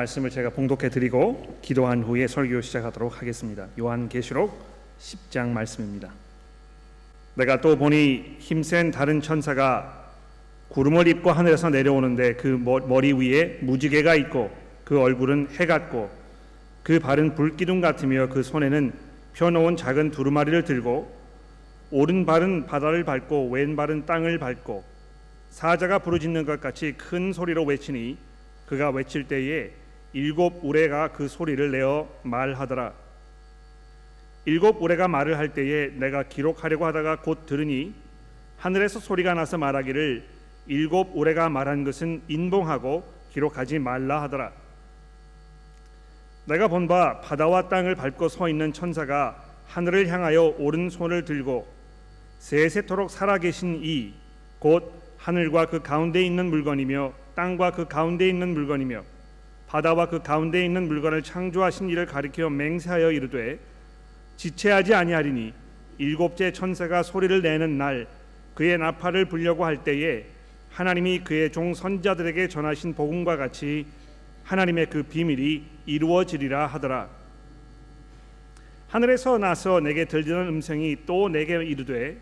말씀을 제가 봉독해 드리고 기도한 후에 설교 시작하도록 하겠습니다. 요한계시록 10장 말씀입니다. 내가 또 보니 힘센 다른 천사가 구름을 입고 하늘에서 내려오는데 그 머리 위에 무지개가 있고 그 얼굴은 해 같고 그 발은 불기둥 같으며 그 손에는 펴놓은 작은 두루마리를 들고 오른 발은 바다를 밟고 왼 발은 땅을 밟고 사자가 부르짖는 것 같이 큰 소리로 외치니 그가 외칠 때에 일곱 우레가 그 소리를 내어 말하더라. 일곱 우레가 말을 할 때에 내가 기록하려고 하다가 곧 들으니 하늘에서 소리가 나서 말하기를 일곱 우레가 말한 것은 인봉하고 기록하지 말라 하더라. 내가 본 바 바다와 땅을 밟고 서 있는 천사가 하늘을 향하여 오른손을 들고 세세토록 살아계신 이 곧 하늘과 그 가운데 있는 물건이며 땅과 그 가운데 있는 물건이며 바다와 그 가운데 있는 물건을 창조하신 이를 가리켜 맹세하여 이르되 지체하지 아니하리니 일곱째 천사가 소리를 내는 날 그의 나팔을 불려고 할 때에 하나님이 그의 종 선자들에게 전하신 복음과 같이 하나님의 그 비밀이 이루어지리라 하더라. 하늘에서 나서 내게 들리는 음성이 또 내게 이르되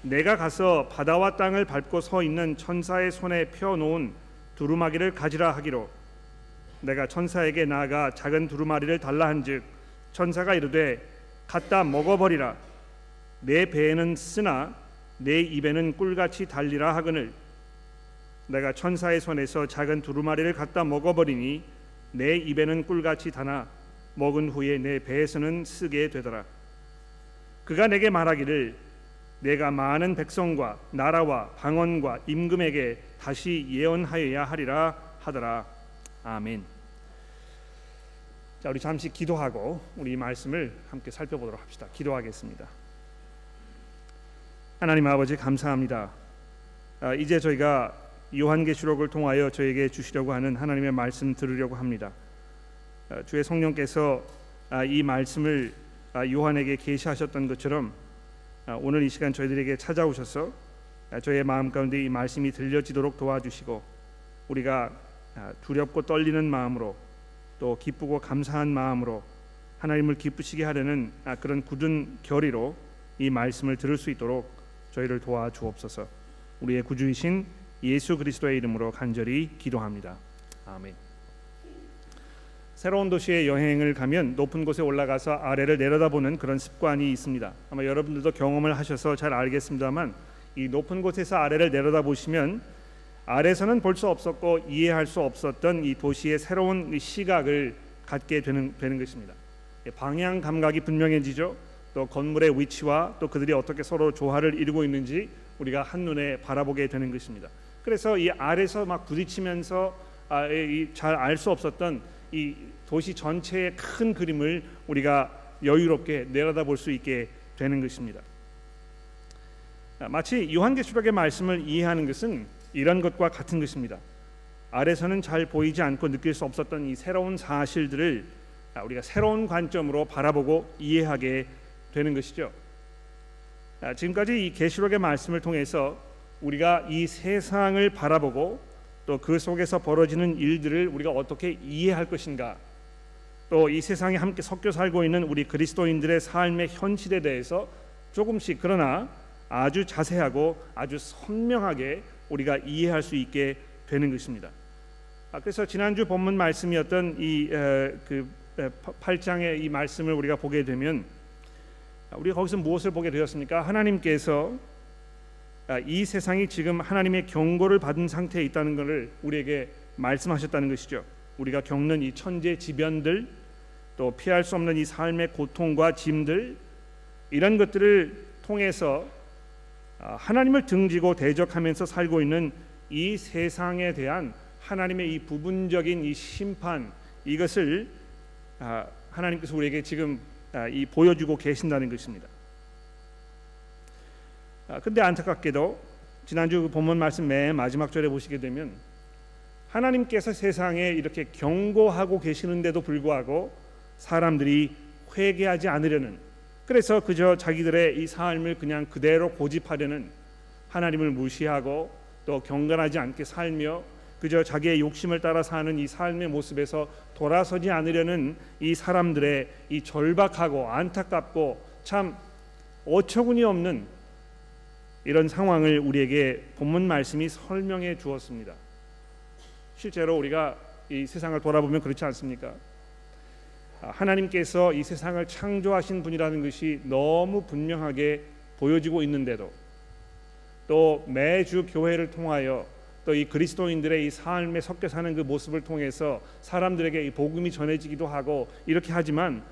내가 가서 바다와 땅을 밟고 서 있는 천사의 손에 펴 놓은 두루마기를 가지라 하기로 내가 천사에게 나아가 작은 두루마리를 달라 한즉 천사가 이르되 갖다 먹어버리라. 내 배에는 쓰나 내 입에는 꿀같이 달리라 하거늘. 내가 천사의 손에서 작은 두루마리를 갖다 먹어버리니 내 입에는 꿀같이 다나 먹은 후에 내 배에서는 쓰게 되더라. 그가 내게 말하기를 내가 많은 백성과 나라와 방언과 임금에게 다시 예언하여야 하리라 하더라 아멘. 자, 우리 잠시 기도하고 우리 말씀을 함께 살펴보도록 합시다. 기도하겠습니다. 하나님 아버지 감사합니다. 아, 이제 저희가 요한계시록을 통하여 저에게 주시려고 하는 하나님의 말씀 들으려고 합니다. 아, 주의 성령께서 아, 이 말씀을 아, 요한에게 계시하셨던 것처럼 아, 오늘 이 시간 저희들에게 찾아오셔서 아, 저의 마음 가운데 이 말씀이 들려지도록 도와주시고 우리가 아, 두렵고 떨리는 마음으로 또 기쁘고 감사한 마음으로 하나님을 기쁘시게 하려는 아, 그런 굳은 결의로 이 말씀을 들을 수 있도록 저희를 도와주옵소서. 우리의 구주이신 예수 그리스도의 이름으로 간절히 기도합니다. 아멘. 새로운 도시에 여행을 가면 높은 곳에 올라가서 아래를 내려다보는 그런 습관이 있습니다. 아마 여러분들도 경험을 하셔서 잘 알겠습니다만 이 높은 곳에서 아래를 내려다보시면 아래서는 볼 수 없었고 이해할 수 없었던 이 도시의 새로운 시각을 갖게 되는 되는 것입니다. 예, 방향 감각이 분명해지죠. 또 건물의 위치와 또 그들이 어떻게 서로 조화를 이루고 있는지 우리가 한눈에 바라보게 되는 것입니다. 그래서 이 아래서 막 부딪히면서 아, 잘알 수 없었던 이 도시 전체의 큰 그림을 우리가 여유롭게 내려다볼 수 있게 되는 것입니다. 아, 마치 요한계시록의 말씀을 이해하는 것은 이런 것과 같은 것입니다. 아래서는 잘 보이지 않고 느낄 수 없었던 이 새로운 사실들을 아, 우리가 새로운 관점으로 바라보고 이해하게 되는 것이죠. 아, 지금까지 이 계시록의 말씀을 통해서 우리가 이 세상을 바라보고 또 그 속에서 벌어지는 일들을 우리가 어떻게 이해할 것인가 또 이 세상에 함께 섞여 살고 있는 우리 그리스도인들의 삶의 현실에 대해서 조금씩 그러나 아주 자세하고 아주 선명하게 우리가 이해할 수 있게 되는 것입니다. 아, 그래서 지난주 본문 말씀이었던 이그 8장의 이 말씀을 우리가 보게 되면 아, 우리가 거기서 무엇을 보게 되었습니까? 하나님께서 아, 이 세상이 지금 하나님의 경고를 받은 상태에 있다는 것을 우리에게 말씀하셨다는 것이죠. 우리가 겪는 이 천재 지변들 또 피할 수 없는 이 삶의 고통과 짐들 이런 것들을 통해서 아, 하나님을 등지고 대적하면서 살고 있는 이 세상에 대한 하나님의 이 부분적인 이 심판 이것을 아, 하나님께서 우리에게 지금 아, 이 보여주고 계신다는 것입니다. 근데 안타깝게도 지난주 그 본문 말씀 맨 마지막 절에 보시게 되면 하나님께서 세상에 이렇게 경고하고 계시는데도 불구하고 사람들이 회개하지 않으려는 그래서 그저 자기들의 이 삶을 그냥 그대로 고집하려는 하나님을 무시하고 또 경건하지 않게 살며 그저 자기의 욕심을 따라 사는 이 삶의 모습에서 돌아서지 않으려는 이 사람들의 이 절박하고 안타깝고 참 어처구니 없는 이런 상황을 우리에게 본문 말씀이 설명해 주었습니다. 실제로 우리가 이 세상을 돌아보면 그렇지 않습니까? 아, 하나님께서 이 세상을 창조하신 분이라는 것이 너무 분명하게 보여지고 있는데도 또 매주 교회를 통하여 또 이 그리스도인들의 이 삶에 섞여 사는 그 모습을 통해서 사람들에게 이 복음이 전해지기도 하고 이렇게 하지만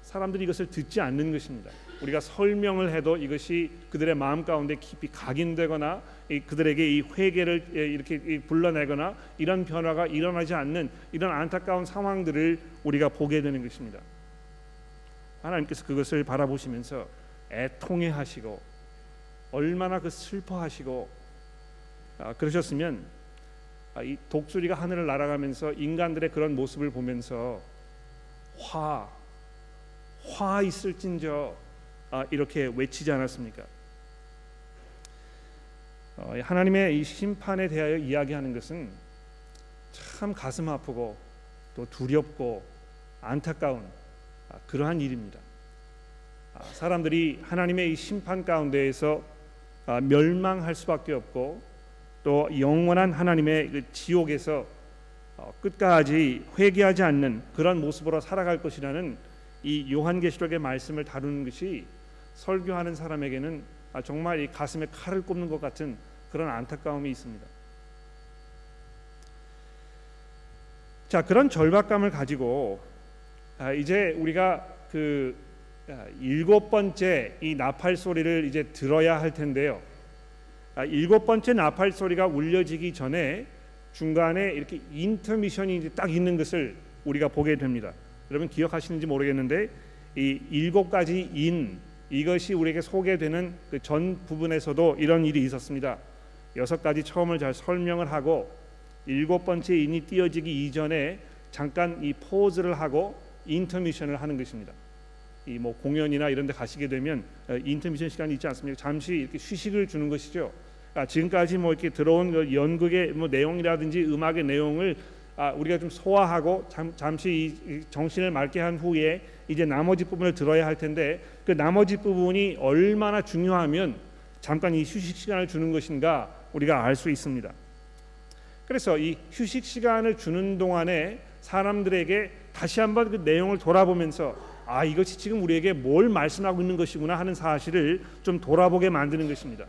사람들이 이것을 듣지 않는 것입니다. 우리가 설명을 해도 이것이 그들의 마음 가운데 깊이 각인되거나 그들에게 이 회개를 예, 이렇게 불러내거나 이런 변화가 일어나지 않는 이런 안타까운 상황들을 우리가 보게 되는 것입니다. 하나님께서 그것을 바라보시면서 애통해 하시고 얼마나 그 슬퍼하시고 아, 그러셨으면 아, 이 독수리가 하늘을 날아가면서 인간들의 그런 모습을 보면서 화, 화 있을진저 아, 이렇게 외치지 않았습니까? 어, 하나님의 이 심판에 대하여 이야기하는 것은 참 가슴 아프고 또 두렵고 안타까운 아, 그러한 일입니다. 아, 사람들이 하나님의 이 심판 가운데에서 아, 멸망할 수밖에 없고 또 영원한 하나님의 그 지옥에서 어, 끝까지 회개하지 않는 그런 모습으로 살아갈 것이라는 이 요한계시록의 말씀을 다루는 것이 설교하는 사람에게는 정말 이 가슴에 칼을 꼽는 것 같은 그런 안타까움이 있습니다. 자 그런 절박감을 가지고 이제 우리가 그 아, 일곱 번째 이 나팔 소리를 이제 들어야 할 텐데요. 아, 일곱 번째 나팔 소리가 울려지기 전에 중간에 이렇게 인터미션이 이제 딱 있는 것을 우리가 보게 됩니다. 여러분 기억하시는지 모르겠는데 이 일곱 가지 인 이것이 우리에게 소개되는 그 전 부분에서도 이런 일이 있었습니다. 여섯 가지 처음을 잘 설명을 하고 일곱 번째 인이 띄어지기 이전에 잠깐 이 포즈를 하고 인터미션을 하는 것입니다. 이 뭐 공연이나 이런 데 가시게 되면 어, 인터미션 시간이 있지 않습니까? 잠시 이렇게 휴식을 주는 것이죠. 아, 지금까지 뭐 이렇게 들어온 그 연극의 뭐 내용이라든지 음악의 내용을 아, 우리가 좀 소화하고 잠, 시 정신을 맑게 한 후에 이제 나머지 부분을 들어야 할 텐데 그 나머지 부분이 얼마나 중요하면 잠깐 이 휴식 시간을 주는 것인가 우리가 알 수 있습니다. 그래서 이 휴식 시간을 주는 동안에 사람들에게 다시 한번 그 내용을 돌아보면서 아 이것이 지금 우리에게 뭘 말씀하고 있는 것이구나 하는 사실을 좀 돌아보게 만드는 것입니다.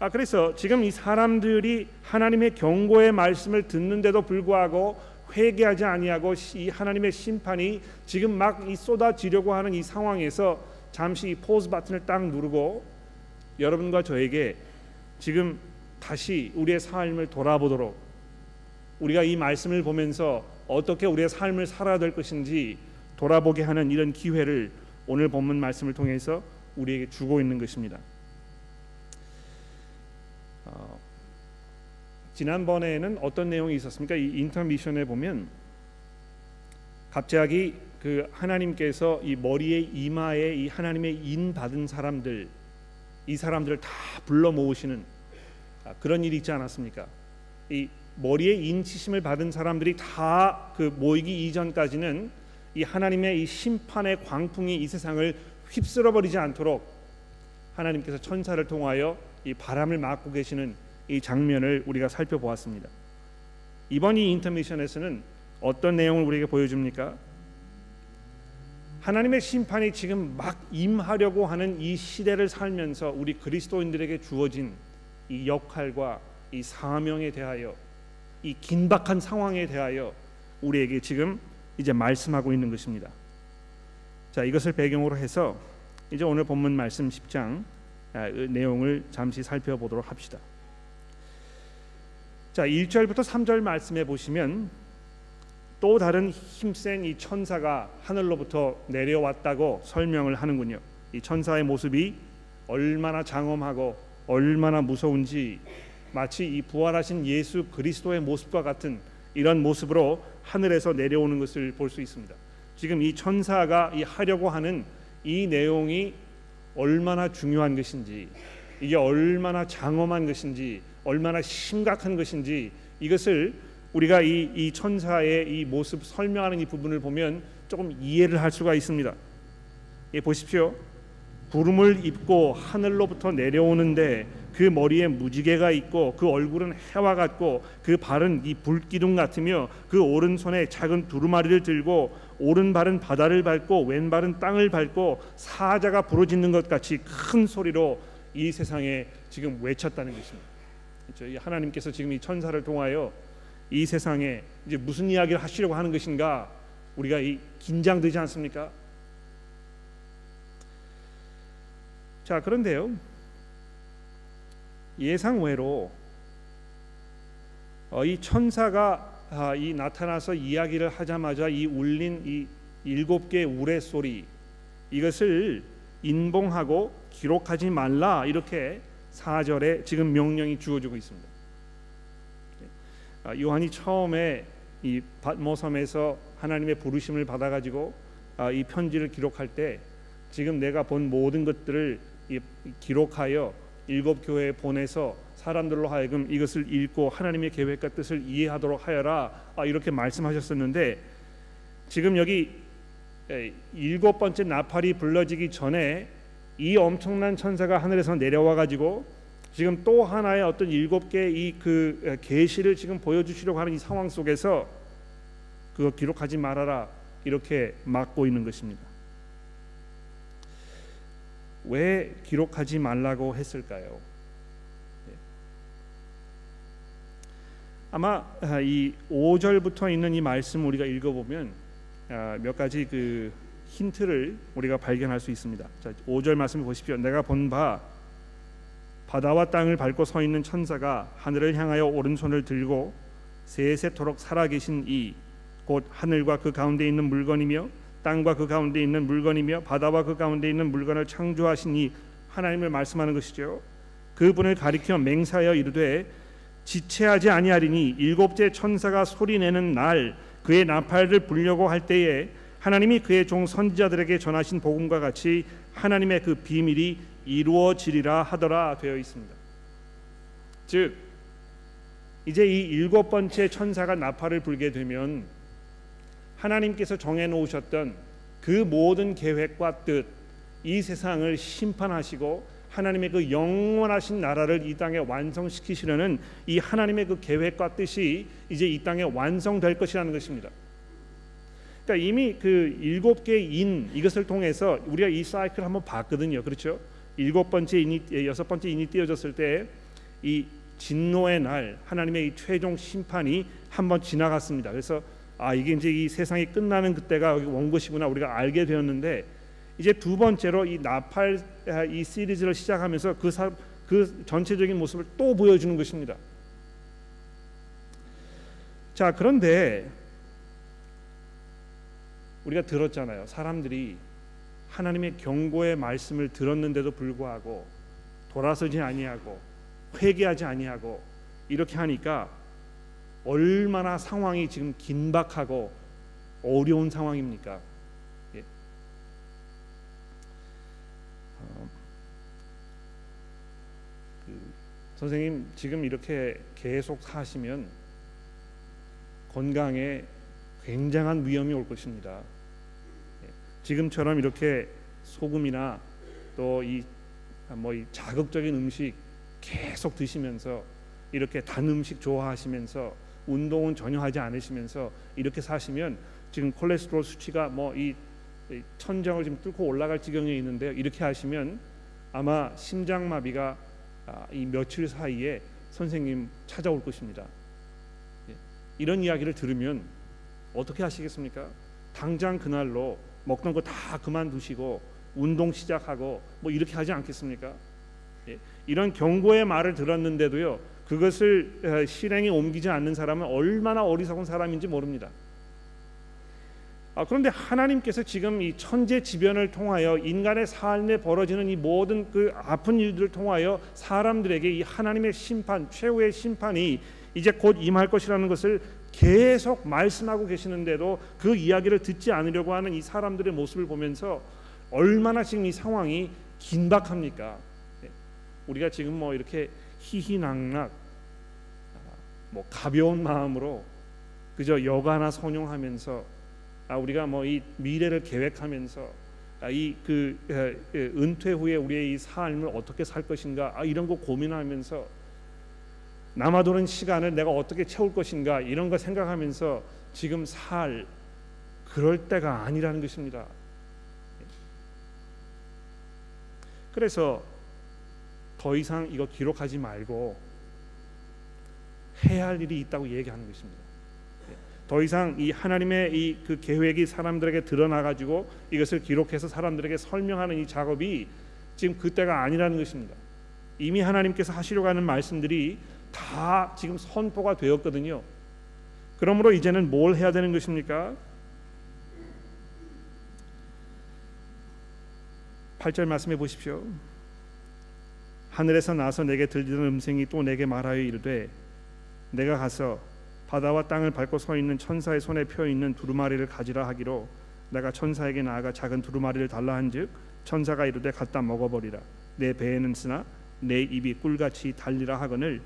아 그래서 지금 이 사람들이 하나님의 경고의 말씀을 듣는데도 불구하고 회개하지 아니하고 이 하나님의 심판이 지금 막 이 쏟아지려고 하는 이 상황에서 잠시 이 포즈 버튼을 딱 누르고 여러분과 저에게 지금 다시 우리의 삶을 돌아보도록 우리가 이 말씀을 보면서 어떻게 우리의 삶을 살아야 될 것인지 돌아보게 하는 이런 기회를 오늘 본문 말씀을 통해서 우리에게 주고 있는 것입니다. 어, 지난번에는 어떤 내용이 있었습니까? 이 인터미션에 보면 갑자기 그 하나님께서 이 머리에 이마에 이 하나님의 인 받은 사람들 이 사람들을 다 불러 모으시는 아, 그런 일이 있지 않았습니까? 이 머리에 인 치심을 받은 사람들이 다 그 모이기 이전까지는 이 하나님의 이 심판의 광풍이 이 세상을 휩쓸어 버리지 않도록 하나님께서 천사를 통하여 이 바람을 막고 계시는 이 장면을 우리가 살펴보았습니다. 이번 이 인터미션에서는 어떤 내용을 우리에게 보여줍니까? 하나님의 심판이 지금 막 임하려고 하는 이 시대를 살면서 우리 그리스도인들에게 주어진 이 역할과 이 사명에 대하여 이 긴박한 상황에 대하여 우리에게 지금 이제 말씀하고 있는 것입니다. 자, 이것을 배경으로 해서 이제 오늘 본문 말씀 10장 아, 내용을 잠시 살펴보도록 합시다. 자, 1절부터 3절 말씀해 보시면 또 다른 힘센 이 천사가 하늘로부터 내려왔다고 설명을 하는군요. 이 천사의 모습이 얼마나 장엄하고 얼마나 무서운지 마치 이 부활하신 예수 그리스도의 모습과 같은 이런 모습으로 하늘에서 내려오는 것을 볼 수 있습니다. 지금 이 천사가 이 하려고 하는 이 내용이 얼마나 중요한 것인지 이게 얼마나 장엄한 것인지 얼마나 심각한 것인지 이것을 우리가 이, 이 천사의 이 모습 설명하는 이 부분을 보면 조금 이해를 할 수가 있습니다. 예, 보십시오. 구름을 입고 하늘로부터 내려오는데 그 머리에 무지개가 있고 그 얼굴은 해와 같고 그 발은 이 불기둥 같으며 그 오른손에 작은 두루마리를 들고 오른발은 바다를 밟고 왼발은 땅을 밟고 사자가 부르짖는 것 같이 큰 소리로 이 세상에 지금 외쳤다는 것입니다. 그렇죠? 하나님께서 지금 이 천사를 통하여 이 세상에 이제 무슨 이야기를 하시려고 하는 것인가 우리가 이 긴장되지 않습니까? 자 그런데요 예상 외로 어, 이 천사가 아, 이 나타나서 이야기를 하자마자 이 울린 이 일곱 개의 우레 소리 이것을 인봉하고 기록하지 말라 이렇게 사절에 지금 명령이 주어지고 있습니다. 아, 요한이 처음에 이 바모섬에서 하나님의 부르심을 받아가지고 아, 이 편지를 기록할 때 지금 내가 본 모든 것들을 기록하여 일곱 교회에 보내서 사람들로 하여금 이것을 읽고 하나님의 계획과 뜻을 이해하도록 하여라 아, 이렇게 말씀하셨었는데 지금 여기 일곱 번째 나팔이 불러지기 전에 이 엄청난 천사가 하늘에서 내려와 가지고 지금 또 하나의 어떤 일곱 개의 이 그 계시를 지금 보여주시려고 하는 이 상황 속에서 그거 기록하지 말아라 이렇게 막고 있는 것입니다. 왜 기록하지 말라고 했을까요? 예. 아마 아, 이 5절부터 있는 이 말씀 우리가 읽어보면 아, 몇 가지 그 힌트를 우리가 발견할 수 있습니다. 자, 5절 말씀 보십시오. 내가 본 바 바다와 땅을 밟고 서 있는 천사가 하늘을 향하여 오른손을 들고 세세토록 살아계신 이 곧 하늘과 그 가운데 있는 물건이며 땅과 그 가운데 있는 물건이며 바다와 그 가운데 있는 물건을 창조하신 이 하나님을 말씀하는 것이죠. 그분을 가리켜 맹사하여 이르되 지체하지 아니하리니 일곱째 천사가 소리내는 날 그의 나팔을 불려고 할 때에 하나님이 그의 종 선지자들에게 전하신 복음과 같이 하나님의 그 비밀이 이루어지리라 하더라 되어 있습니다. 즉 이제 이 일곱 번째 천사가 나팔을 불게 되면 하나님께서 정해 놓으셨던 그 모든 계획과 뜻, 이 세상을 심판하시고 하나님의 그 영원하신 나라를 이 땅에 완성시키시려는 이 하나님의 그 계획과 뜻이 이제 이 땅에 완성될 것이라는 것입니다. 그러니까 이미 그 일곱 개의 인 이것을 통해서 우리가 이 사이클 한번 봤거든요. 그렇죠? 일곱 번째 인이 여섯 번째 인이 띄어졌을 때 이 진노의 날 하나님의 이 최종 심판이 한번 지나갔습니다. 그래서 아 이게 이제 이 세상이 끝나는 그때가 온 것이구나 우리가 알게 되었는데 이제 두 번째로 이 나팔 아, 이 시리즈를 시작하면서 그, 사, 그 전체적인 모습을 또 보여주는 것입니다. 자 그런데 우리가 들었잖아요. 사람들이 하나님의 경고의 말씀을 들었는데도 불구하고 돌아서지 아니하고 회개하지 아니하고 이렇게 하니까 얼마나 상황이 지금 긴박하고 어려운 상황입니까? 예. 어, 그 선생님 지금 이렇게 계속 사시면 건강에 굉장한 위험이 올 것입니다. 예. 지금처럼 이렇게 소금이나 또이 뭐 이 자극적인 음식 계속 드시면서 이렇게 단 음식 좋아하시면서 운동은 전혀 하지 않으시면서 이렇게 사시면 지금 콜레스테롤 수치가 뭐 이 천장을 지금 뚫고 올라갈 지경에 있는데요. 이렇게 하시면 아마 심장마비가 아, 이 며칠 사이에 선생님 찾아올 것입니다. 예. 이런 이야기를 들으면 어떻게 하시겠습니까? 당장 그날로 먹던 거 다 그만두시고 운동 시작하고 뭐 이렇게 하지 않겠습니까? 예. 이런 경고의 말을 들었는데도요. 그것을 어, 실행에 옮기지 않는 사람은 얼마나 어리석은 사람인지 모릅니다. 아, 그런데 하나님께서 지금 이 천재지변을 통하여 인간의 삶에 벌어지는 이 모든 그 아픈 일들을 통하여 사람들에게 이 하나님의 심판, 최후의 심판이 이제 곧 임할 것이라는 것을 계속 말씀하고 계시는데도 그 이야기를 듣지 않으려고 하는 이 사람들의 모습을 보면서 얼마나 지금 이 상황이 긴박합니까? 네. 우리가 지금 뭐 이렇게 희희낙낙 뭐 가벼운 마음으로 그저 여가나 선용하면서 아 우리가 뭐 이 미래를 계획하면서 아, 이그 은퇴 후에 우리의 이 삶을 어떻게 살 것인가 아, 이런 거 고민하면서 남아도는 시간을 내가 어떻게 채울 것인가 이런 거 생각하면서 지금 살 그럴 때가 아니라는 것입니다. 그래서 더 이상 이거 기록하지 말고 해야 할 일이 있다고 얘기하는 것입니다. 더 이상 이 하나님의 이 그 계획이 사람들에게 드러나 가지고 이것을 기록해서 사람들에게 설명하는 이 작업이 지금 그때가 아니라는 것입니다. 이미 하나님께서 하시려고 하는 말씀들이 다 지금 선포가 되었거든요. 그러므로 이제는 뭘 해야 되는 것입니까? 8절 말씀해 보십시오. 하늘에서 나서 내게 들리는 음성이 또 내게 말하여 이르되 내가 가서 바다와 땅을 밟고 서 있는 천사의 손에 펴 있는 두루마리를 가지라 하기로 내가 천사에게 나아가 작은 두루마리를 달라 한즉 천사가 이르되 갖다 먹어버리라. 내 배에는 쓰나 내 입이 꿀같이 달리라 하거늘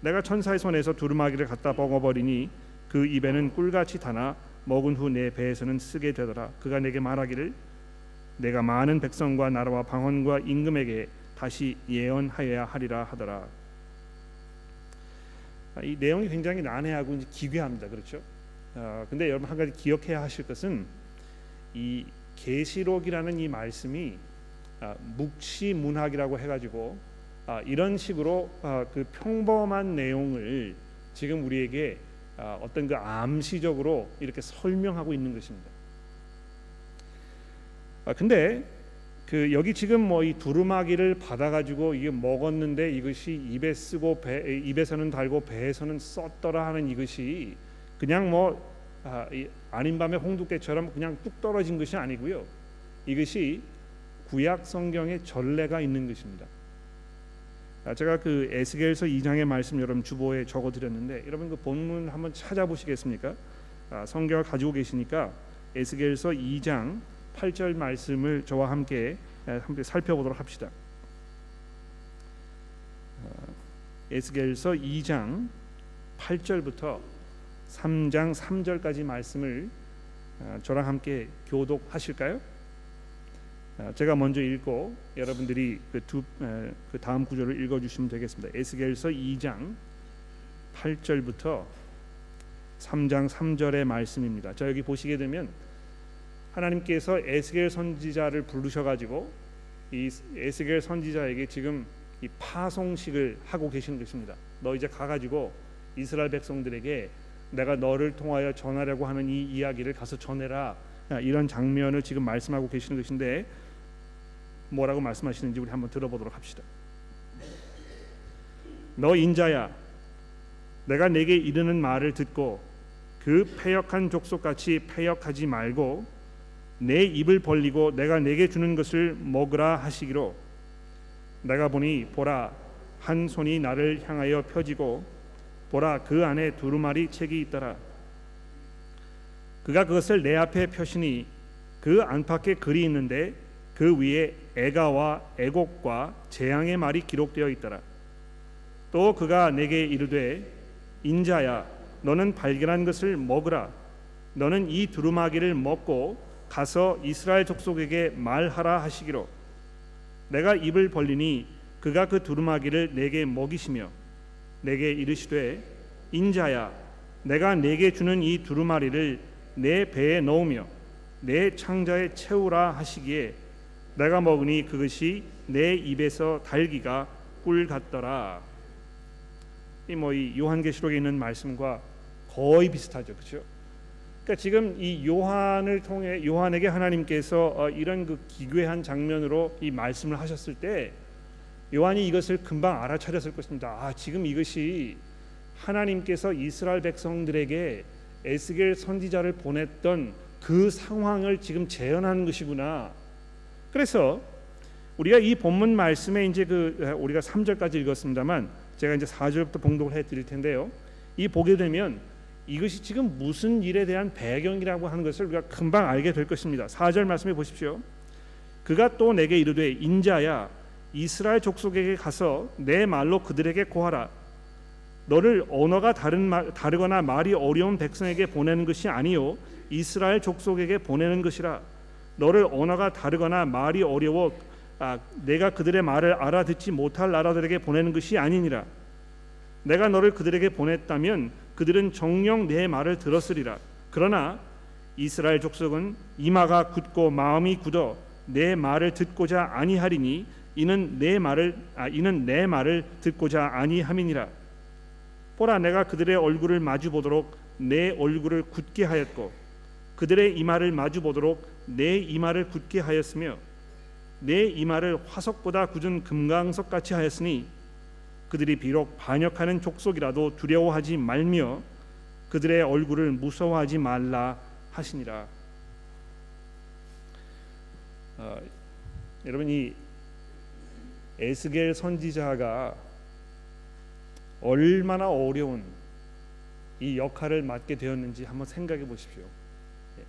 내가 천사의 손에서 두루마기를 갖다 먹어버리니 그 입에는 꿀같이 다나 먹은 후 내 배에서는 쓰게 되더라. 그가 내게 말하기를 내가 많은 백성과 나라와 방언과 임금에게 다시 예언하여야 하리라 하더라. 아, 이 내용이 굉장히 난해하고 이제 기괴합니다. 그렇죠? 아, 근데 여러분 한 가지 기억해야 하실 것은 이 계시록이라는 이 말씀이 아, 묵시 문학이라고 해가지고 아, 이런 식으로 아, 그 평범한 내용을 지금 우리에게 아, 어떤 그 암시적으로 이렇게 설명하고 있는 것입니다. 아, 근데 그 여기 지금 뭐 이 두루마기를 받아가지고 이게 먹었는데 이것이 입에 쓰고 배 입에서는 달고 배에서는 썼더라 하는 이것이 그냥 뭐 아, 아닌 밤에 홍두깨처럼 그냥 뚝 떨어진 것이 아니고요. 이것이 구약 성경에 전례가 있는 것입니다. 아, 제가 그 에스겔서 2장의 말씀 여러분 주보에 적어 드렸는데 여러분 그 본문 한번 찾아보시겠습니까? 아, 성경을 가지고 계시니까 에스겔서 2장 8절 말씀을 저와 함께 함께 살펴보도록 합시다. 어, 에스겔서 2장 8절부터 3장 3절까지 말씀을 어, 저랑 함께 교독하실까요? 어, 제가 먼저 읽고 여러분들이 그 두 그 다음 구절을 읽어주시면 되겠습니다. 에스겔서 2장 8절부터 3장 3절의 말씀입니다. 자 여기 보시게 되면 하나님께서 에스겔 선지자를 부르셔 가지고 이 에스겔 선지자에게 지금 이 파송식을 하고 계시는 것입니다. 너 이제 가 가지고 이스라엘 백성들에게 내가 너를 통하여 전하려고 하는 이 이야기를 가서 전해라. 이런 장면을 지금 말씀하고 계시는 것인데 뭐라고 말씀하시는지 우리 한번 들어보도록 합시다. 너 인자야, 내가 내게 이르는 말을 듣고 그 패역한 족속같이 패역하지 말고 내 입을 벌리고 내가 내게 주는 것을 먹으라 하시기로. 내가 보니 보라 한 손이 나를 향하여 펴지고 보라 그 안에 두루마리 책이 있더라. 그가 그것을 내 앞에 펴시니 그 안팎에 글이 있는데 그 위에 애가와 애곡과 재앙의 말이 기록되어 있더라. 또 그가 내게 이르되 인자야 너는 발견한 것을 먹으라. 너는 이 두루마기를 먹고 가서 이스라엘 족속에게 말하라 하시기로 내가 입을 벌리니 그가 그 두루마기를 내게 먹이시며 내게 이르시되 인자야 내가 내게 주는 이 두루마리를 내 배에 넣으며 내 창자에 채우라 하시기에 내가 먹으니 그것이 내 입에서 달기가 꿀 같더라. 이 뭐이 뭐 요한계시록에 있는 말씀과 거의 비슷하죠, 그렇죠? 그러니까 지금 이 요한을 통해 요한에게 하나님께서 어, 이런 그 기괴한 장면으로 이 말씀을 하셨을 때 요한이 이것을 금방 알아차렸을 것입니다. 아, 지금 이것이 하나님께서 이스라엘 백성들에게 에스겔 선지자를 보냈던 그 상황을 지금 재현하는 것이구나. 그래서 우리가 이 본문 말씀에 이제 그 우리가 3절까지 읽었습니다만 제가 이제 4절부터 봉독을 해 드릴 텐데요. 이 보게 되면 이것이 지금 무슨 일에 대한 배경이라고 하는 것을 우리가 금방 알게 될 것입니다. 4절 말씀해 보십시오. 그가 또 내게 이르되 인자야 이스라엘 족속에게 가서 내 말로 그들에게 고하라 너를 언어가 다른 말, 다르거나 말이 어려운 백성에게 보내는 것이 아니요 이스라엘 족속에게 보내는 것이라 너를 언어가 다르거나 말이 어려워 아, 내가 그들의 말을 알아듣지 못할 나라들에게 보내는 것이 아니니라 내가 너를 그들에게 보냈다면 그들은 정령 내 말을 들었으리라. 그러나 이스라엘 족속은 이마가 굳고 마음이 굳어 내 말을 듣고자 아니하리니 이는 내 말을 아, 이는 내 말을 듣고자 아니함이니라. 보라 내가 그들의 얼굴을 마주 보도록 내 얼굴을 굳게 하였고 그들의 이마를 마주 보도록 내 이마를 굳게 하였으며 내 이마를 화석보다 굳은 금강석 같이 하였으니 그들이 비록 반역하는 족속이라도 두려워하지 말며 그들의 얼굴을 무서워하지 말라 하시니라. 어, 여러분 이 에스겔 선지자가 얼마나 어려운 이 역할을 맡게 되었는지 한번 생각해 보십시오. 예.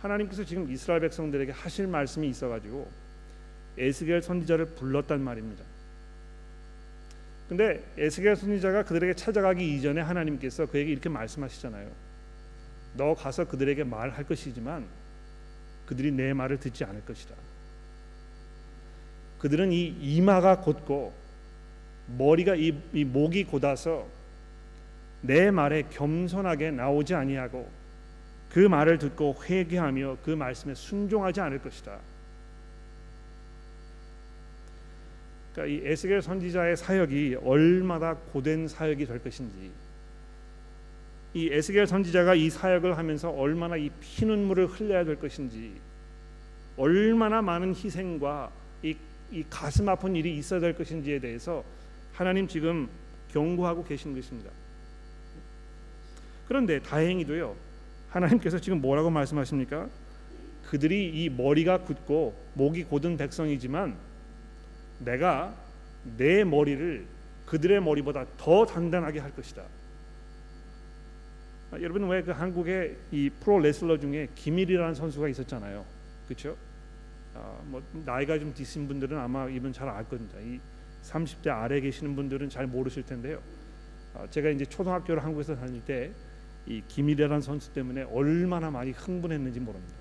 하나님께서 지금 이스라엘 백성들에게 하실 말씀이 있어가지고 에스겔 선지자를 불렀단 말입니다. 근데 에스겔 선지자가 그들에게 찾아가기 이전에 하나님께서 그에게 이렇게 말씀하시잖아요. 너 가서 그들에게 말할 것이지만 그들이 내 말을 듣지 않을 것이다. 그들은 이 이마가 곧고 머리가 이, 이 목이 곧아서 내 말에 겸손하게 나오지 아니하고 그 말을 듣고 회개하며 그 말씀에 순종하지 않을 것이다. 그러니까 이 에스겔 선지자의 사역이 얼마나 고된 사역이 될 것인지 이 에스겔 선지자가 이 사역을 하면서 얼마나 이 피눈물을 흘려야 될 것인지 얼마나 많은 희생과 이, 이 가슴 아픈 일이 있어야 될 것인지에 대해서 하나님 지금 경고하고 계신 것입니다. 그런데 다행히도요. 하나님께서 지금 뭐라고 말씀하십니까? 그들이 이 머리가 굳고 목이 곧은 백성이지만 내가 내 머리를 그들의 머리보다 더 단단하게 할 것이다. 아, 여러분 왜 그 한국의 이 프로 레슬러 중에 김일이라는 선수가 있었잖아요. 그렇죠? 아, 뭐 나이가 좀 드신 분들은 아마 이분 잘 알 겁니다. 이 30대 아래 계시는 분들은 잘 모르실 텐데요. 아, 제가 이제 초등학교를 한국에서 다닐 때 이 김일이라는 선수 때문에 얼마나 많이 흥분했는지 모릅니다.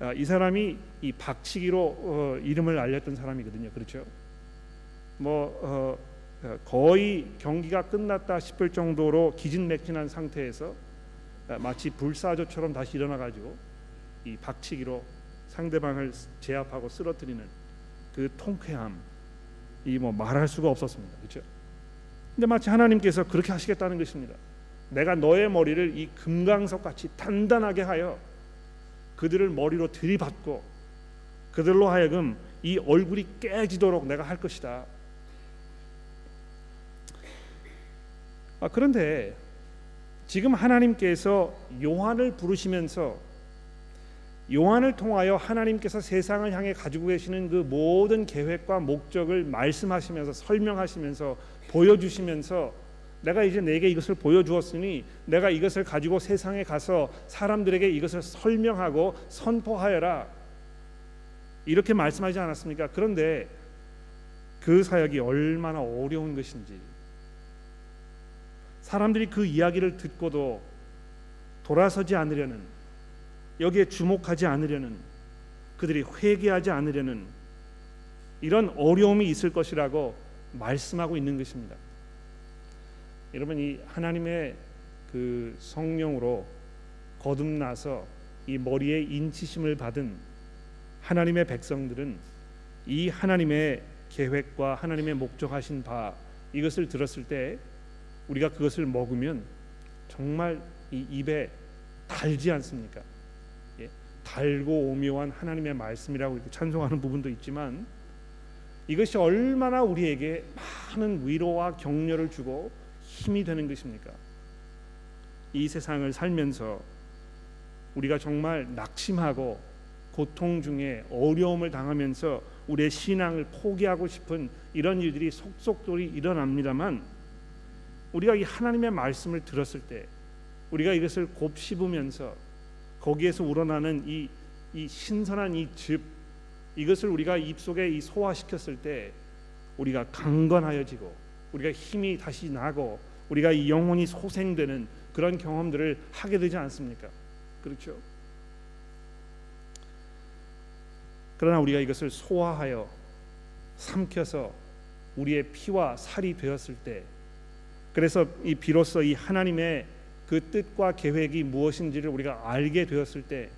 아, 이 사람이 이 박치기로 어, 이름을 알렸던 사람이거든요. 그렇죠? 뭐 어, 어, 거의 경기가 끝났다 싶을 정도로 기진맥진한 상태에서 아, 마치 불사조처럼 다시 일어나 가지고 이 박치기로 상대방을 제압하고 쓰러뜨리는 그 통쾌함 이 뭐 말할 수가 없었습니다. 그렇죠? 근데 마치 하나님께서 그렇게 하시겠다는 것입니다. 내가 너의 머리를 이 금강석 같이 단단하게 하여 그들을 머리로 들이받고 그들로 하여금 이 얼굴이 깨지도록 내가 할 것이다. 아, 그런데 지금 하나님께서 요한을 부르시면서 요한을 통하여 하나님께서 세상을 향해 가지고 계시는 그 모든 계획과 목적을 말씀하시면서 설명하시면서 보여주시면서 내가 이제 내게 이것을 보여주었으니 내가 이것을 가지고 세상에 가서 사람들에게 이것을 설명하고 선포하여라 이렇게 말씀하지 않았습니까? 그런데 그 사역이 얼마나 어려운 것인지 사람들이 그 이야기를 듣고도 돌아서지 않으려는 여기에 주목하지 않으려는 그들이 회개하지 않으려는 이런 어려움이 있을 것이라고 말씀하고 있는 것입니다. 여러분 이 하나님의 그 성령으로 거듭나서 이 머리에 인치심을 받은 하나님의 백성들은 이 하나님의 계획과 하나님의 목적하신 바 이것을 들었을 때 우리가 그것을 먹으면 정말 이 입에 달지 않습니까? 예, 달고 오묘한 하나님의 말씀이라고 이렇게 찬송하는 부분도 있지만 이것이 얼마나 우리에게 많은 위로와 격려를 주고 힘이 되는 것입니까? 이 세상을 살면서 우리가 정말 낙심하고 고통 중에 어려움을 당하면서 우리의 신앙을 포기하고 싶은 이런 일들이 속속들이 일어납니다만 우리가 이 하나님의 말씀을 들었을 때 우리가 이것을 곱씹으면서 거기에서 우러나는 이, 이 신선한 이 즙 이것을 우리가 입속에 이 소화시켰을 때 우리가 강건하여지고 우리가 힘이 다시 나고 우리가 이 영혼이 소생되는 그런 경험들을 하게 되지 않습니까? 그렇죠. 그러나 우리가 이것을 소화하여 삼켜서 우리의 피와 살이 되었을 때 그래서 이 비로소 이 하나님의 그 뜻과 계획이 무엇인지를 우리가 알게 되었을 때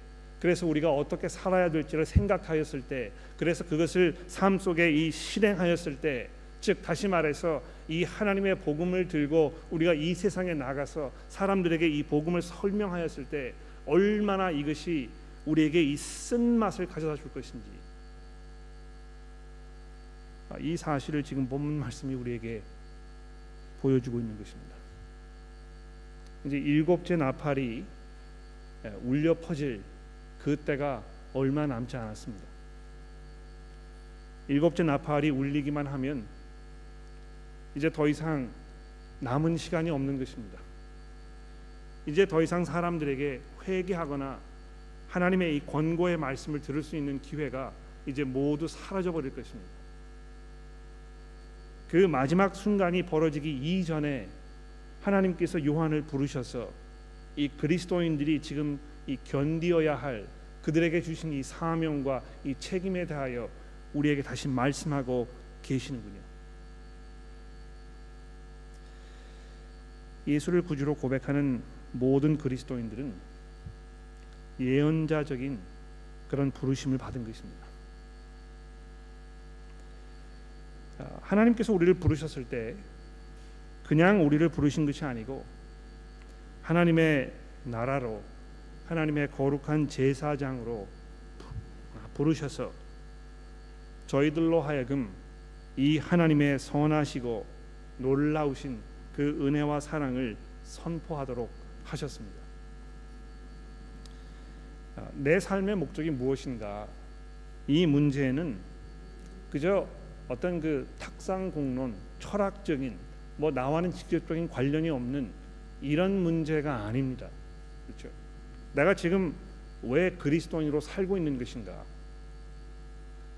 그래서 우리가 어떻게 살아야 될지를 생각하였을 때 그래서 그것을 삶 속에 이 실행하였을 때 즉 다시 말해서 이 하나님의 복음을 들고 우리가 이 세상에 나가서 사람들에게 이 복음을 설명하였을 때 얼마나 이것이 우리에게 이 쓴맛을 가져다 줄 것인지 아, 이 사실을 지금 본문 말씀이 우리에게 보여주고 있는 것입니다. 이제 일곱째 나팔이 울려 퍼질 그 때가 얼마 남지 않았습니다. 일곱째 나팔이 울리기만 하면 이제 더 이상 남은 시간이 없는 것입니다. 이제 더 이상 사람들에게 회개하거나 하나님의 이 권고의 말씀을 들을 수 있는 기회가 이제 모두 사라져 버릴 것입니다. 그 마지막 순간이 벌어지기 이전에 하나님께서 요한을 부르셔서 이 그리스도인들이 지금 이 견디어야 할 그들에게 주신 이 사명과 이 책임에 대하여 우리에게 다시 말씀하고 계시는군요. 예수를 구주로 고백하는 모든 그리스도인들은 예언자적인 그런 부르심을 받은 것입니다. 하나님께서 우리를 부르셨을 때 그냥 우리를 부르신 것이 아니고 하나님의 나라로 하나님의 거룩한 제사장으로 부르셔서 저희들로 하여금 이 하나님의 선하시고 놀라우신 그 은혜와 사랑을 선포하도록 하셨습니다. 내 삶의 목적이 무엇인가? 이 문제는 그저 어떤 그 탁상 공론, 철학적인 뭐 나와는 직접적인 관련이 없는 이런 문제가 아닙니다. 그렇죠? 내가 지금 왜 그리스도인으로 살고 있는 것인가?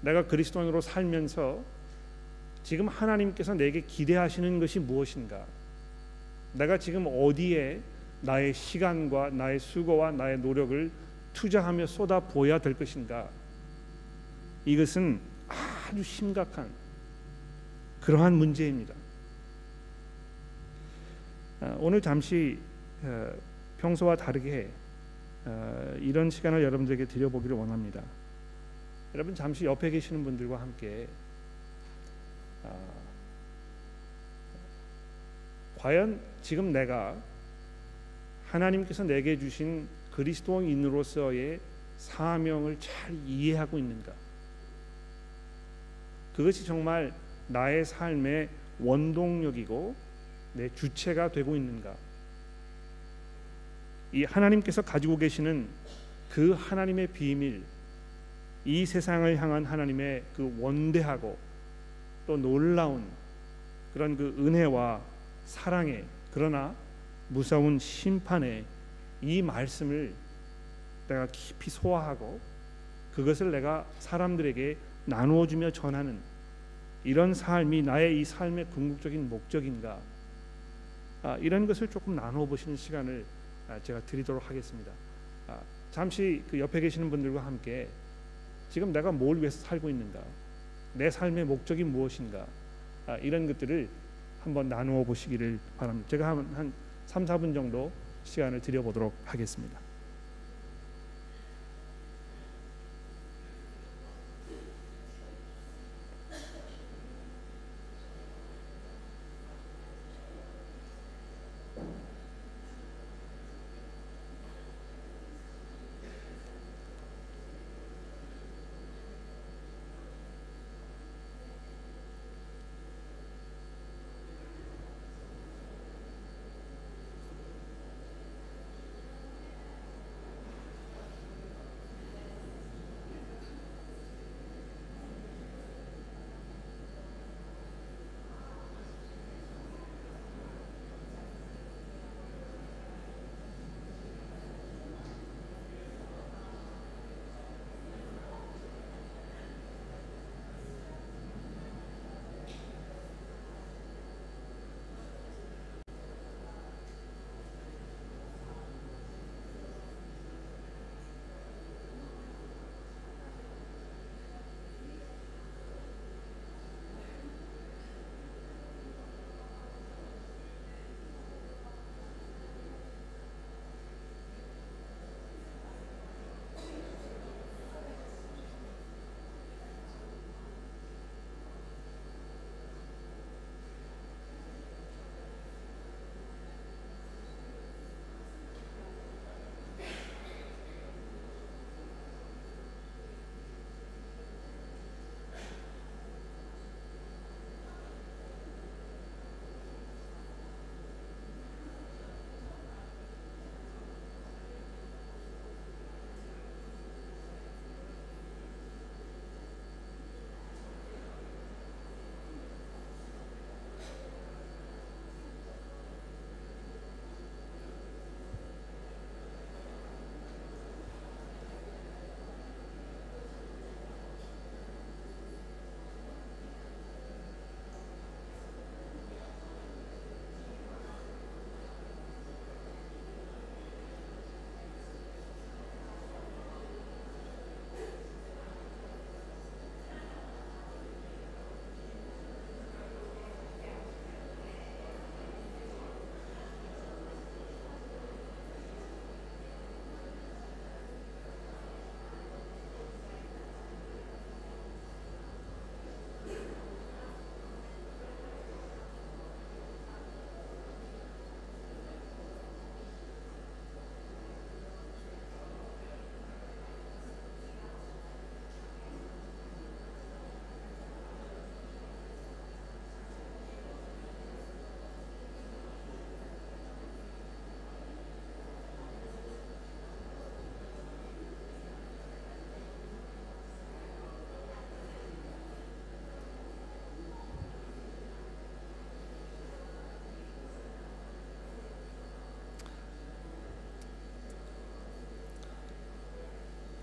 내가 그리스도인으로 살면서 지금 하나님께서 내게 기대하시는 것이 무엇인가? 내가 지금 어디에 나의 시간과 나의 수고와 나의 노력을 투자하며 쏟아 부어야 될 것인가? 이것은 아주 심각한 그러한 문제입니다. 아, 오늘 잠시 어, 평소와 다르게 어, 이런 시간을 여러분들에게 드려보기를 원합니다. 여러분 잠시 옆에 계시는 분들과 함께 아, 과연 지금 내가 하나님께서 내게 주신 그리스도인으로서의 사명을 잘 이해하고 있는가? 그것이 정말 나의 삶의 원동력이고 내 주체가 되고 있는가? 이 하나님께서 가지고 계시는 그 하나님의 비밀, 이 세상을 향한 하나님의 그 원대하고 또 놀라운 그런 그 은혜와 사랑의 그러나 무서운 심판의 이 말씀을 내가 깊이 소화하고 그것을 내가 사람들에게 나누어 주며 전하는 이런 삶이 나의 이 삶의 궁극적인 목적인가? 아, 이런 것을 조금 나누어 보시는 시간을 아, 제가 드리도록 하겠습니다. 아, 잠시 그 옆에 계시는 분들과 함께 지금 내가 뭘 위해서 살고 있는가, 내 삶의 목적이 무엇인가? 아, 이런 것들을 한번 나누어 보시기를 바랍니다. 제가 한, 한 3, 4분 정도 시간을 드려보도록 하겠습니다.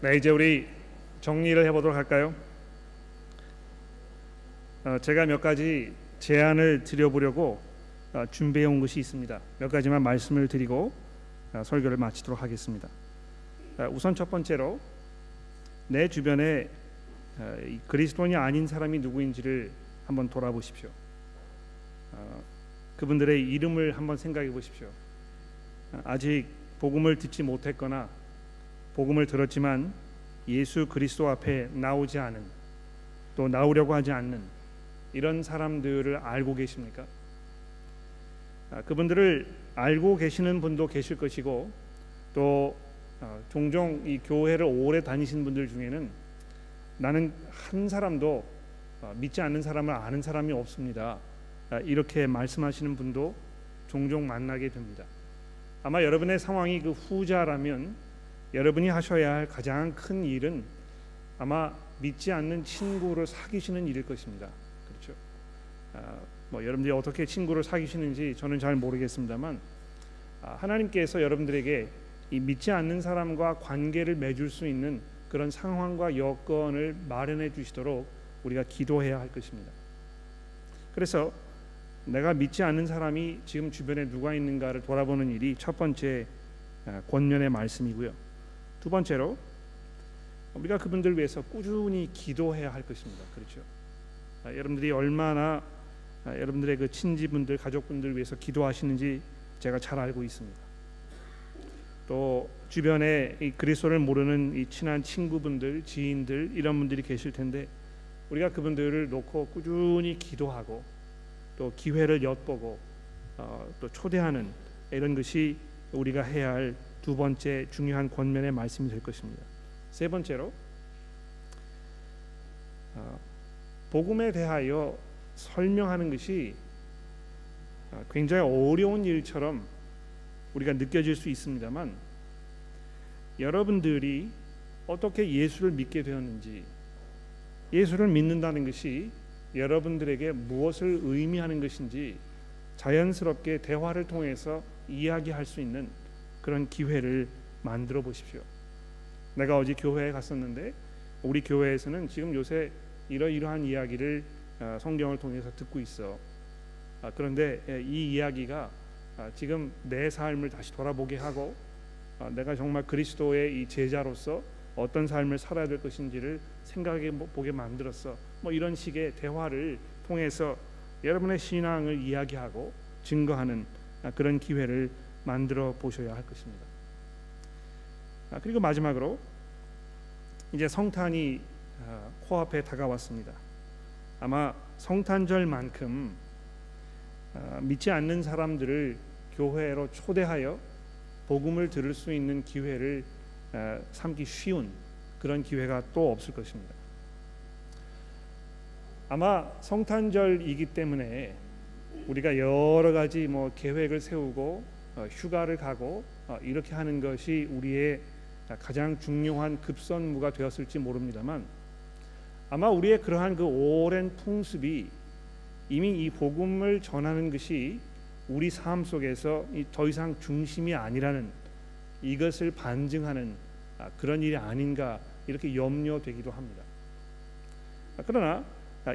네, 이제 우리 정리를 해보도록 할까요? 어, 제가 몇 가지 제안을 드려보려고 어, 준비해 온 것이 있습니다. 몇 가지만 말씀을 드리고 어, 설교를 마치도록 하겠습니다. 어, 우선 첫 번째로 내 주변에 어, 이 그리스도인이 아닌 사람이 누구인지를 한번 돌아보십시오. 어, 그분들의 이름을 한번 생각해 보십시오. 어, 아직 복음을 듣지 못했거나 복음을 들었지만 예수 그리스도 앞에 나오지 않은 또 나오려고 하지 않는 이런 사람들을 알고 계십니까? 아, 그분들을 알고 계시는 분도 계실 것이고 또 어, 종종 이 교회를 오래 다니신 분들 중에는 나는 한 사람도 어, 믿지 않는 사람을 아는 사람이 없습니다. 아, 이렇게 말씀하시는 분도 종종 만나게 됩니다. 아마 여러분의 상황이 그 후자라면 여러분이 하셔야 할 가장 큰 일은 아마 믿지 않는 친구를 사귀시는 일일 것입니다. 그렇죠? 아, 뭐 여러분들이 어떻게 친구를 사귀시는지 저는 잘 모르겠습니다만 아, 하나님께서 여러분들에게 이 믿지 않는 사람과 관계를 맺을 수 있는 그런 상황과 여건을 마련해 주시도록 우리가 기도해야 할 것입니다. 그래서 내가 믿지 않는 사람이 지금 주변에 누가 있는가를 돌아보는 일이 첫 번째 아, 권면의 말씀이고요. 두 번째로 우리가 그분들 위해서 꾸준히 기도해야 할 것입니다. 그렇죠? 아, 여러분들이 얼마나 아, 여러분들의 그 친지분들, 가족분들 위해서 기도하시는지 제가 잘 알고 있습니다. 또 주변에 이 그리스도를 모르는 이 친한 친구분들, 지인들 이런 분들이 계실 텐데 우리가 그분들을 놓고 꾸준히 기도하고 또 기회를 엿보고 어, 또 초대하는 이런 것이 우리가 해야 할 두 번째 중요한 권면의 말씀이 될 것입니다. 세 번째로 어, 복음에 대하여 설명하는 것이 어, 굉장히 어려운 일처럼 우리가 느껴질 수 있습니다만 여러분들이 어떻게 예수를 믿게 되었는지 예수를 믿는다는 것이 여러분들에게 무엇을 의미하는 것인지 자연스럽게 대화를 통해서 이야기할 수 있는 그런 기회를 만들어 보십시오. 내가 어제 교회에 갔었는데 우리 교회에서는 지금 요새 이러이러한 이야기를 어, 성경을 통해서 듣고 있어. 아, 그런데 예, 이 이야기가 아, 지금 내 삶을 다시 돌아보게 하고 아, 내가 정말 그리스도의 이 제자로서 어떤 삶을 살아야 될 것인지를 생각해 보게 만들었어. 뭐 이런 식의 대화를 통해서 여러분의 신앙을 이야기하고 증거하는 그런 기회를 만들어 보셔야 할 것입니다. 그리고 마지막으로 이제 성탄이 코앞에 다가왔습니다. 아마 성탄절만큼 믿지 않는 사람들을 교회로 초대하여 복음을 들을 수 있는 기회를 삼기 쉬운 그런 기회가 또 없을 것입니다. 아마 성탄절이기 때문에 우리가 여러 가지 뭐 계획을 세우고 어, 휴가를 가고 어, 이렇게 하는 것이 우리의 가장 중요한 급선무가 되었을지 모릅니다만 아마 우리의 그러한 그 오랜 풍습이 이미 이 복음을 전하는 것이 우리 삶 속에서 더 이상 중심이 아니라는 이것을 반증하는 아, 그런 일이 아닌가 이렇게 염려되기도 합니다. 아, 그러나 아,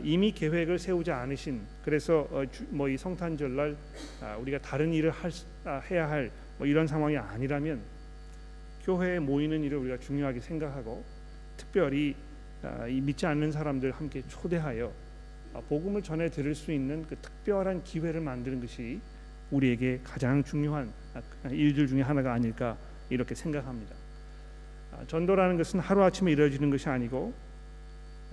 이미 계획을 세우지 않으신 그래서 어, 뭐이 성탄절날 우리가 다른 일을 할, 해야 할 뭐 이런 상황이 아니라면 교회에 모이는 일을 우리가 중요하게 생각하고 특별히 이 믿지 않는 사람들 함께 초대하여 복음을 전해 들을 수 있는 그 특별한 기회를 만드는 것이 우리에게 가장 중요한 일들 중에 하나가 아닐까 이렇게 생각합니다. 전도라는 것은 하루 아침에 이루어지는 것이 아니고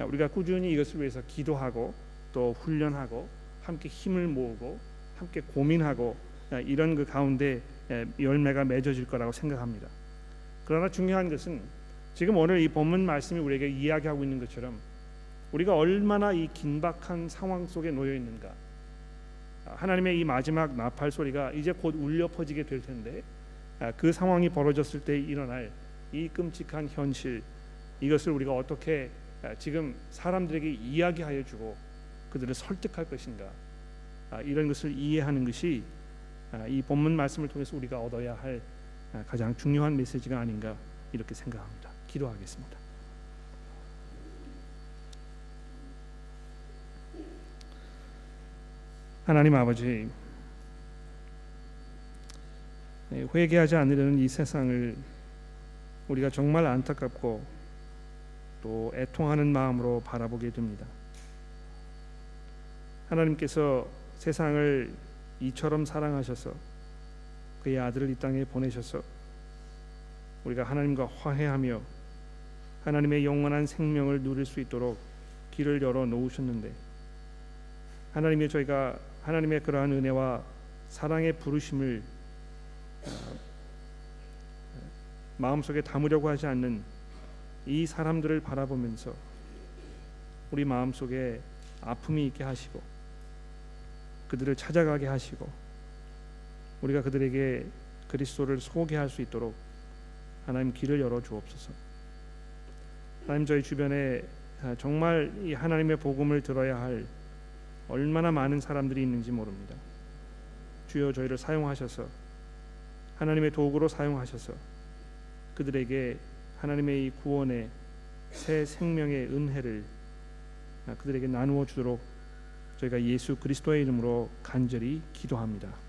우리가 꾸준히 이것을 위해서 기도하고 또 훈련하고 함께 힘을 모으고 함께 고민하고 이런 그 가운데 열매가 맺어질 거라고 생각합니다. 그러나 중요한 것은 지금 오늘 이 본문 말씀이 우리에게 이야기하고 있는 것처럼 우리가 얼마나 이 긴박한 상황 속에 놓여 있는가. 하나님의 이 마지막 나팔 소리가 이제 곧 울려 퍼지게 될 텐데 그 상황이 벌어졌을 때 일어날 이 끔찍한 현실 이것을 우리가 어떻게 지금 사람들에게 이야기하여 주고 그들을 설득할 것인가 이런 것을 이해하는 것이 이 본문 말씀을 통해서 우리가 얻어야 할 가장 중요한 메시지가 아닌가 이렇게 생각합니다. 기도하겠습니다. 하나님 아버지 네, 회개하지 않으려는 이 세상을 우리가 정말 안타깝고 또 애통하는 마음으로 바라보게 됩니다. 하나님께서 세상을 이처럼 사랑하셔서 그의 아들을 이 땅에 보내셔서 우리가 하나님과 화해하며 하나님의 영원한 생명을 누릴 수 있도록 길을 열어 놓으셨는데 하나님의 저희가 하나님의 그러한 은혜와 사랑의 부르심을 마음속에 담으려고 하지 않는 이 사람들을 바라보면서 우리 마음속에 아픔이 있게 하시고 그들을 찾아가게 하시고 우리가 그들에게 그리스도를 소개할 수 있도록 하나님 길을 열어 주옵소서. 하나님 저희 주변에 정말 이 하나님의 복음을 들어야 할 얼마나 많은 사람들이 있는지 모릅니다. 주여 저희를 사용하셔서 하나님의 도구로 사용하셔서 그들에게 하나님의 이 구원의 새 생명의 은혜를 그들에게 나누어 주도록 저희가 예수 그리스도의 이름으로 간절히 기도합니다.